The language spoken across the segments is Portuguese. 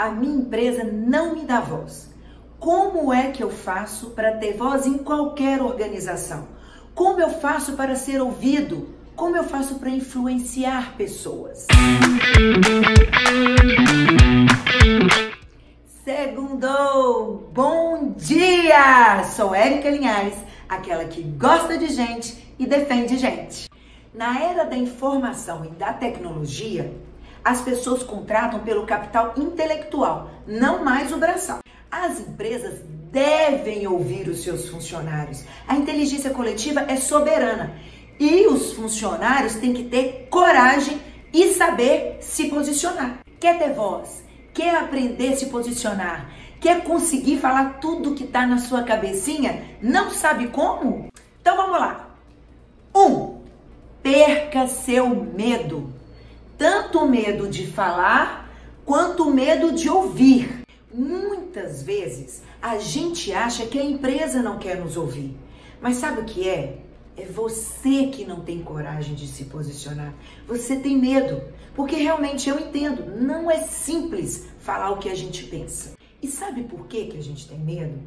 A minha empresa não me dá voz. Como é que eu faço para ter voz em qualquer organização? Como eu faço para ser ouvido? Como eu faço para influenciar pessoas? Segundou! Bom dia! Sou Érica Linhares, aquela que gosta de gente e defende gente. Na era da informação e da tecnologia, as pessoas contratam pelo capital intelectual, não mais o braçal. As empresas devem ouvir os seus funcionários. A inteligência coletiva é soberana e os funcionários têm que ter coragem e saber se posicionar. Quer ter voz? Quer aprender a se posicionar? Quer conseguir falar tudo que está na sua cabecinha? Não sabe como? Então vamos lá. Um, perca seu medo. Tanto medo de falar quanto medo de ouvir. Muitas vezes a gente acha que a empresa não quer nos ouvir. Mas sabe o que é? É você que não tem coragem de se posicionar. Você tem medo. Porque realmente eu entendo, não é simples falar o que a gente pensa. E sabe por que, que a gente tem medo?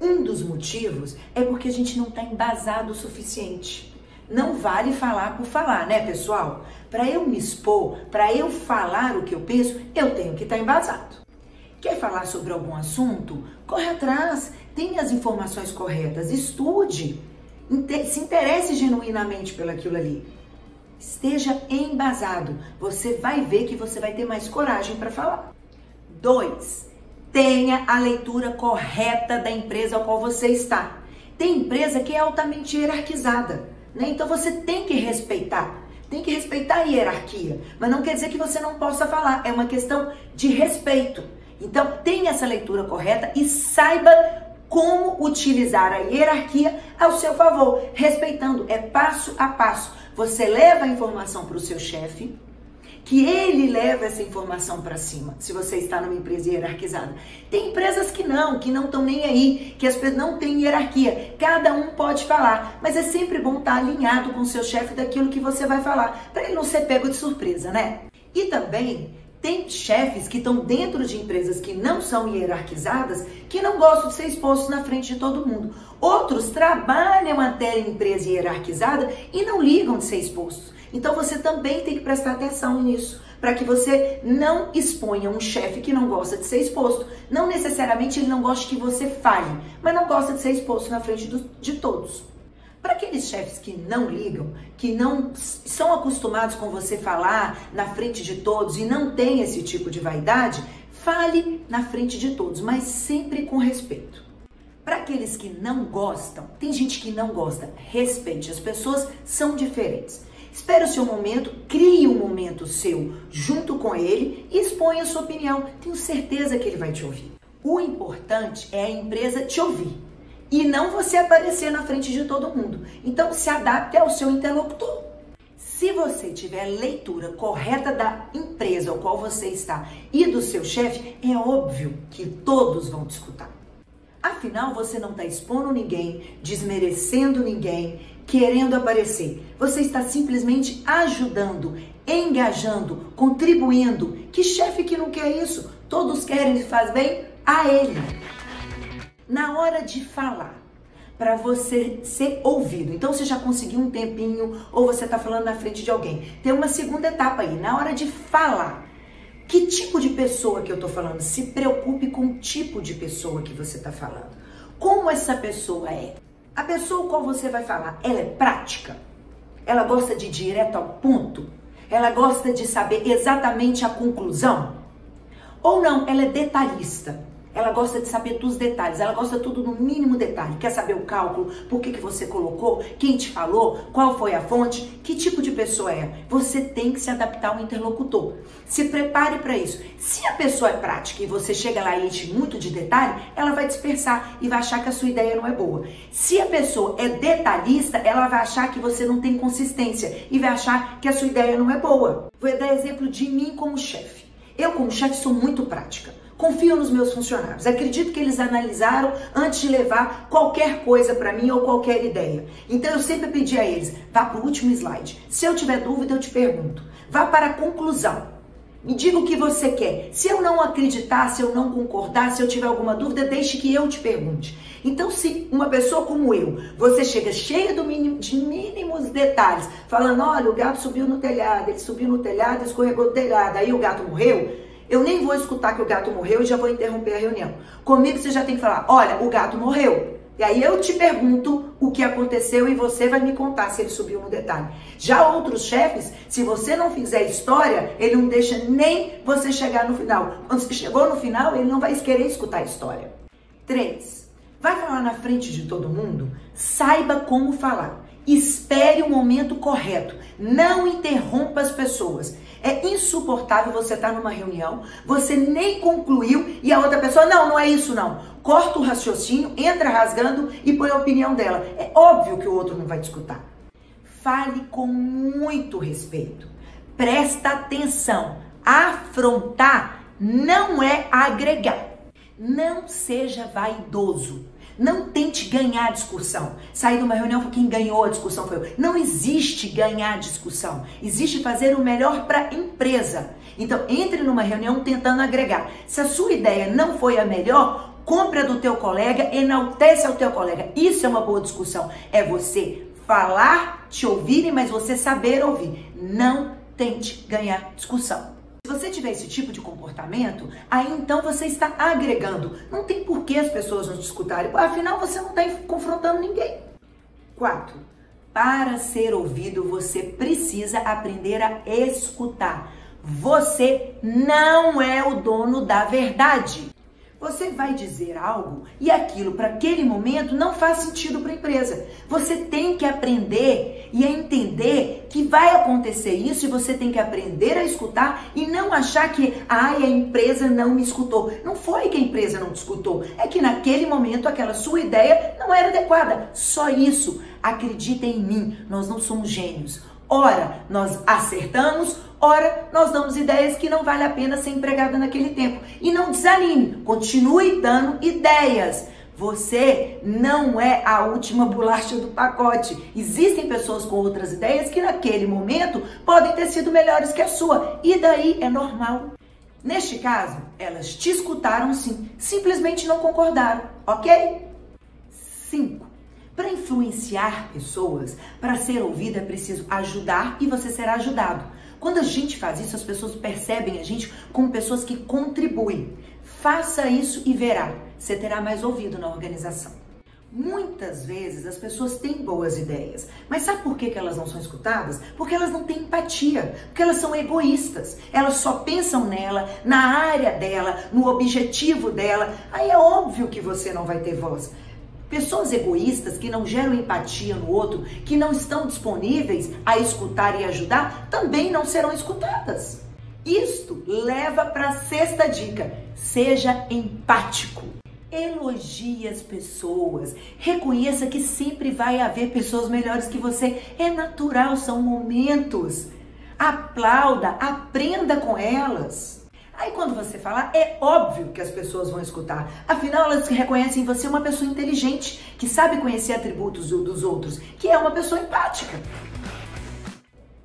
Um dos motivos é porque a gente não está embasado o suficiente. Não vale falar por falar, né, pessoal? Para eu me expor, para eu falar o que eu penso, eu tenho que estar tá embasado. Quer falar sobre algum assunto? Corre atrás, tenha as informações corretas, estude, se interesse genuinamente pelaquilo ali. Esteja embasado. Você vai ver que você vai ter mais coragem para falar. 2. Tenha a leitura correta da empresa ao qual você está. Tem empresa que é altamente hierarquizada, né? Então você tem que respeitar. Tem que respeitar a hierarquia, mas não quer dizer que você não possa falar. É uma questão de respeito. Então, tenha essa leitura correta e saiba como utilizar a hierarquia ao seu favor, respeitando. É passo a passo. Você leva a informação para o seu chefe, que ele leva essa informação para cima, se você está numa empresa hierarquizada. Tem empresas que não, que não estão nem aí, que as pessoas não têm hierarquia. Cada um pode falar, mas é sempre bom estar alinhado com o seu chefe daquilo que você vai falar, para ele não ser pego de surpresa, né? E também tem chefes que estão dentro de empresas que não são hierarquizadas que não gostam de ser expostos na frente de todo mundo. Outros trabalham até em empresa hierarquizada e não ligam de ser expostos. Então você também tem que prestar atenção nisso, para que você não exponha um chefe que não gosta de ser exposto. Não necessariamente ele não gosta que você fale, mas não gosta de ser exposto na frente do, de todos. Para aqueles chefes que não ligam, que não são acostumados com você falar na frente de todos e não tem esse tipo de vaidade, fale na frente de todos, mas sempre com respeito. Para aqueles que não gostam, tem gente que não gosta, respeite, as pessoas são diferentes. Espere o seu momento, crie um momento seu junto com ele e exponha a sua opinião. Tenho certeza que ele vai te ouvir. O importante é a empresa te ouvir e não você aparecer na frente de todo mundo. Então se adapte ao seu interlocutor. Se você tiver a leitura correta da empresa ao qual você está e do seu chefe, é óbvio que todos vão te escutar. Afinal, você não está expondo ninguém, desmerecendo ninguém, querendo aparecer. Você está simplesmente ajudando, engajando, contribuindo. Que chefe que não quer isso? Todos querem e faz bem a ele na hora de falar, para você ser ouvido. Então você já conseguiu um tempinho ou você está falando na frente de alguém. Tem uma segunda etapa aí, na hora de falar. Que tipo de pessoa que eu estou falando? Se preocupe com o tipo de pessoa que você está falando. Como essa pessoa é? A pessoa com qual você vai falar, ela é prática? Ela gosta de ir direto ao ponto? Ela gosta de saber exatamente a conclusão? Ou não, ela é detalhista? Ela gosta de saber dos detalhes, ela gosta tudo no mínimo detalhe. Quer saber o cálculo, por que, que você colocou, quem te falou, qual foi a fonte, que tipo de pessoa é. Você tem que se adaptar ao interlocutor. Se prepare para isso. Se a pessoa é prática e você chega lá e enche muito de detalhe, ela vai dispersar e vai achar que a sua ideia não é boa. Se a pessoa é detalhista, ela vai achar que você não tem consistência e vai achar que a sua ideia não é boa. Vou dar exemplo de mim como chefe. Eu, como chefe, sou muito prática. Confio nos meus funcionários. Acredito que eles analisaram antes de levar qualquer coisa para mim ou qualquer ideia. Então eu sempre pedi a eles: vá para o último slide. Se eu tiver dúvida, eu te pergunto. Vá para a conclusão. Me diga o que você quer. Se eu não acreditar, se eu não concordar, se eu tiver alguma dúvida, deixe que eu te pergunte. Então, se uma pessoa como eu, você chega cheia de mínimos detalhes, falando: olha, o gato subiu no telhado, ele subiu no telhado, escorregou do telhado, aí o gato morreu. Eu nem vou escutar que o gato morreu e já vou interromper a reunião. Comigo você já tem que falar: olha, o gato morreu. E aí eu te pergunto o que aconteceu e você vai me contar se ele subiu no detalhe. Já outros chefes, se você não fizer história, ele não deixa nem você chegar no final. Quando você chegou no final, ele não vai querer escutar a história. 3. Vai falar na frente de todo mundo? Saiba como falar. Espere o momento correto. Não interrompa as pessoas. É insuportável você estar numa reunião, você nem concluiu e a outra pessoa, não, não é isso não. Corta o raciocínio, entra rasgando e põe a opinião dela. É óbvio que o outro não vai te escutar. Fale com muito respeito. Presta atenção. Afrontar não é agregar. Não seja vaidoso. Não tente ganhar a discussão. Sair de uma reunião, quem ganhou a discussão foi eu. Não existe ganhar a discussão. Existe fazer o melhor para a empresa. Então, entre numa reunião tentando agregar. Se a sua ideia não foi a melhor, compra do teu colega, enaltece ao teu colega. Isso é uma boa discussão. É você falar, te ouvirem, mas você saber ouvir. Não tente ganhar discussão. Você tiver esse tipo de comportamento, aí então você está agregando. Não tem por que as pessoas não te escutarem, afinal você não está confrontando ninguém. 4. Para ser ouvido, você precisa aprender a escutar. Você não é o dono da verdade. Você vai dizer algo e aquilo para aquele momento não faz sentido para a empresa. Você tem que aprender e entender que vai acontecer isso e você tem que aprender a escutar e não achar que ai, a empresa não me escutou. Não foi que a empresa não te escutou, é que naquele momento aquela sua ideia não era adequada. Só isso. Acredita em mim, nós não somos gênios. Ora, nós acertamos, ora, nós damos ideias que não vale a pena ser empregada naquele tempo. E não desanime, continue dando ideias. Você não é a última bolacha do pacote. Existem pessoas com outras ideias que naquele momento podem ter sido melhores que a sua. E daí é normal. Neste caso, elas te escutaram sim, simplesmente não concordaram, ok? 5. Para influenciar pessoas, para ser ouvida é preciso ajudar e você será ajudado. Quando a gente faz isso, as pessoas percebem a gente como pessoas que contribuem. Faça isso e verá, você terá mais ouvido na organização. Muitas vezes as pessoas têm boas ideias, mas sabe por que, elas não são escutadas? Porque elas não têm empatia, porque elas são egoístas, elas só pensam nela, na área dela, no objetivo dela. Aí é óbvio que você não vai ter voz. Pessoas egoístas que não geram empatia no outro, que não estão disponíveis a escutar e ajudar, também não serão escutadas. Isto leva para a sexta dica: seja empático. Elogie as pessoas. Reconheça que sempre vai haver pessoas melhores que você. É natural, são momentos. Aplauda, aprenda com elas. Aí quando você falar, é óbvio que as pessoas vão escutar. Afinal, elas reconhecem em você uma pessoa inteligente, que sabe conhecer atributos dos outros, que é uma pessoa empática.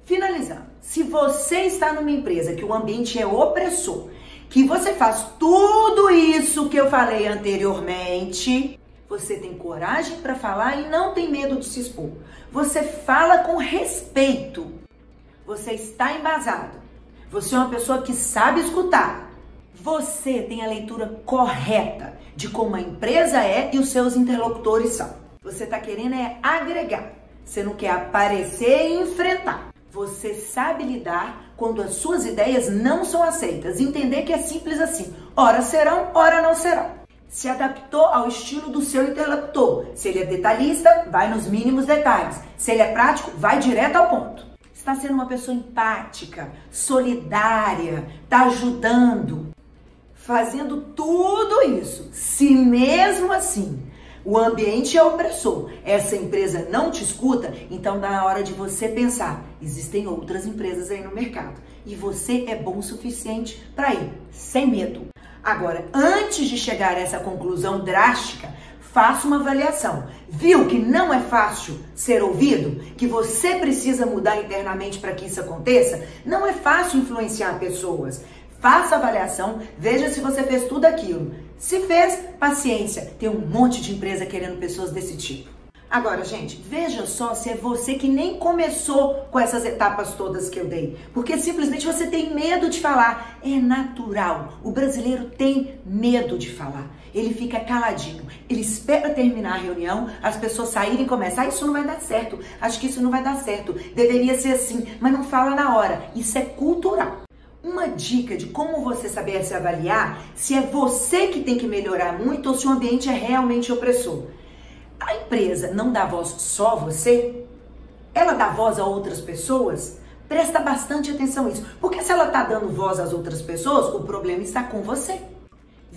Finalizando, se você está numa empresa que o ambiente é opressor, que você faz tudo isso que eu falei anteriormente, você tem coragem para falar e não tem medo de se expor. Você fala com respeito. Você está embasado. Você é uma pessoa que sabe escutar. Você tem a leitura correta de como a empresa é e os seus interlocutores são. Você está querendo é agregar. Você não quer aparecer e enfrentar. Você sabe lidar quando as suas ideias não são aceitas. Entender que é simples assim. Ora serão, ora não serão. Se adaptou ao estilo do seu interlocutor. Se ele é detalhista, vai nos mínimos detalhes. Se ele é prático, vai direto ao ponto está sendo uma pessoa empática, solidária, está ajudando, fazendo tudo isso. Se mesmo assim o ambiente é opressor, essa empresa não te escuta, então dá na hora de você pensar: existem outras empresas aí no mercado e você é bom o suficiente para ir, sem medo. Agora, antes de chegar a essa conclusão drástica, faça uma avaliação. Viu que não é fácil ser ouvido? Que você precisa mudar internamente para que isso aconteça? Não é fácil influenciar pessoas. Faça a avaliação, veja se você fez tudo aquilo. Se fez, paciência. Tem um monte de empresa querendo pessoas desse tipo. Agora, gente, veja só se é você que nem começou com essas etapas todas que eu dei. Porque simplesmente você tem medo de falar. É natural. O brasileiro tem medo de falar. Ele fica caladinho. Ele espera terminar a reunião, as pessoas saírem e começam. Ah, isso não vai dar certo. Acho que isso não vai dar certo. Deveria ser assim. Mas não fala na hora. Isso é cultural. Uma dica de como você saber se avaliar, se é você que tem que melhorar muito ou se o ambiente é realmente opressor. A empresa não dá voz só a você? Ela dá voz a outras pessoas? Presta bastante atenção nisso, porque se ela está dando voz às outras pessoas, o problema está com você.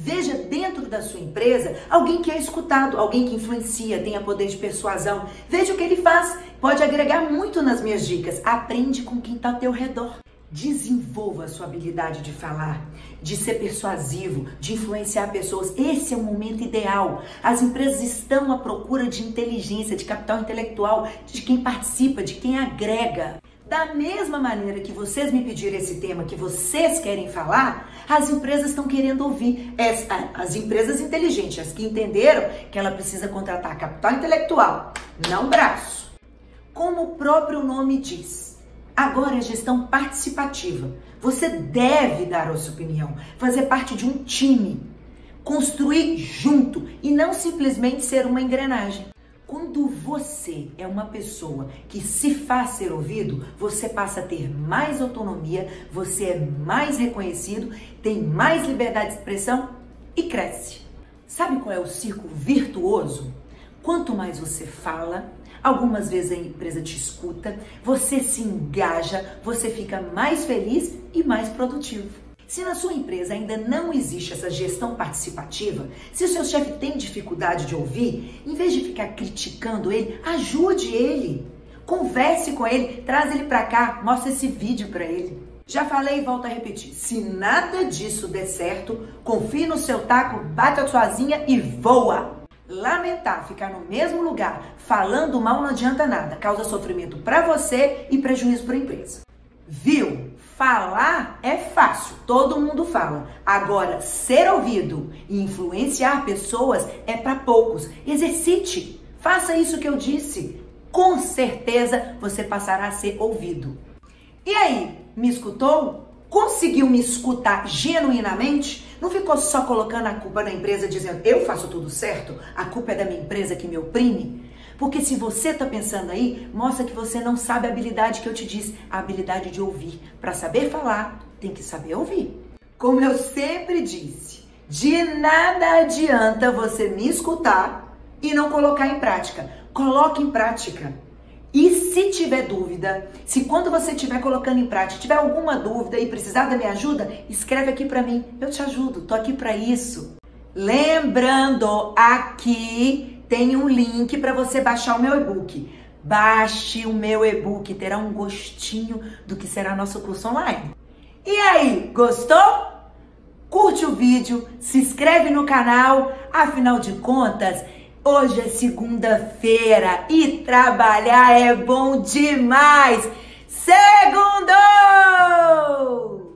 Veja dentro da sua empresa alguém que é escutado, alguém que influencia, tenha poder de persuasão. Veja o que ele faz, pode agregar muito nas minhas dicas. Aprende com quem está ao teu redor. Desenvolva a sua habilidade de falar, de ser persuasivo, de influenciar pessoas. Esse é o momento ideal. As empresas estão à procura de inteligência, de capital intelectual, de quem participa, de quem agrega. Da mesma maneira que vocês me pediram esse tema que vocês querem falar, as empresas estão querendo ouvir. As, empresas inteligentes, as que entenderam que ela precisa contratar capital intelectual, não braço. Como o próprio nome diz Agora é gestão participativa. Você deve dar a sua opinião, fazer parte de um time, construir junto e não simplesmente ser uma engrenagem. Quando você é uma pessoa que se faz ser ouvido, você passa a ter mais autonomia, você é mais reconhecido, tem mais liberdade de expressão e cresce. Sabe qual é o círculo virtuoso? Quanto mais você fala, algumas vezes a empresa te escuta, você se engaja, você fica mais feliz e mais produtivo. Se na sua empresa ainda não existe essa gestão participativa, se o seu chefe tem dificuldade de ouvir, em vez de ficar criticando ele, ajude ele. Converse com ele, traz ele para cá, mostre esse vídeo para ele. Já falei e volto a repetir. Se nada disso der certo, confie no seu taco, bate sozinha e voa lamentar, ficar no mesmo lugar, falando mal não adianta nada, causa sofrimento para você e prejuízo para a empresa. Viu? Falar é fácil, todo mundo fala. Agora, ser ouvido e influenciar pessoas é para poucos. Exercite, faça isso que eu disse. Com certeza você passará a ser ouvido. E aí, me escutou? conseguiu me escutar genuinamente, não ficou só colocando a culpa na empresa dizendo eu faço tudo certo, a culpa é da minha empresa que me oprime. Porque se você está pensando aí, mostra que você não sabe a habilidade que eu te disse, a habilidade de ouvir. Para saber falar, tem que saber ouvir. Como eu sempre disse, de nada adianta você me escutar e não colocar em prática. Coloque em prática. E se tiver dúvida, se quando você estiver colocando em prática, tiver alguma dúvida e precisar da minha ajuda, escreve aqui para mim. Eu te ajudo, tô aqui para isso. Lembrando, aqui tem um link para você baixar o meu e-book. Baixe o meu e-book, terá um gostinho do que será nosso curso online. E aí, gostou? Curte o vídeo, se inscreve no canal, afinal de contas, Hoje é segunda-feira e trabalhar é bom demais. Segundo!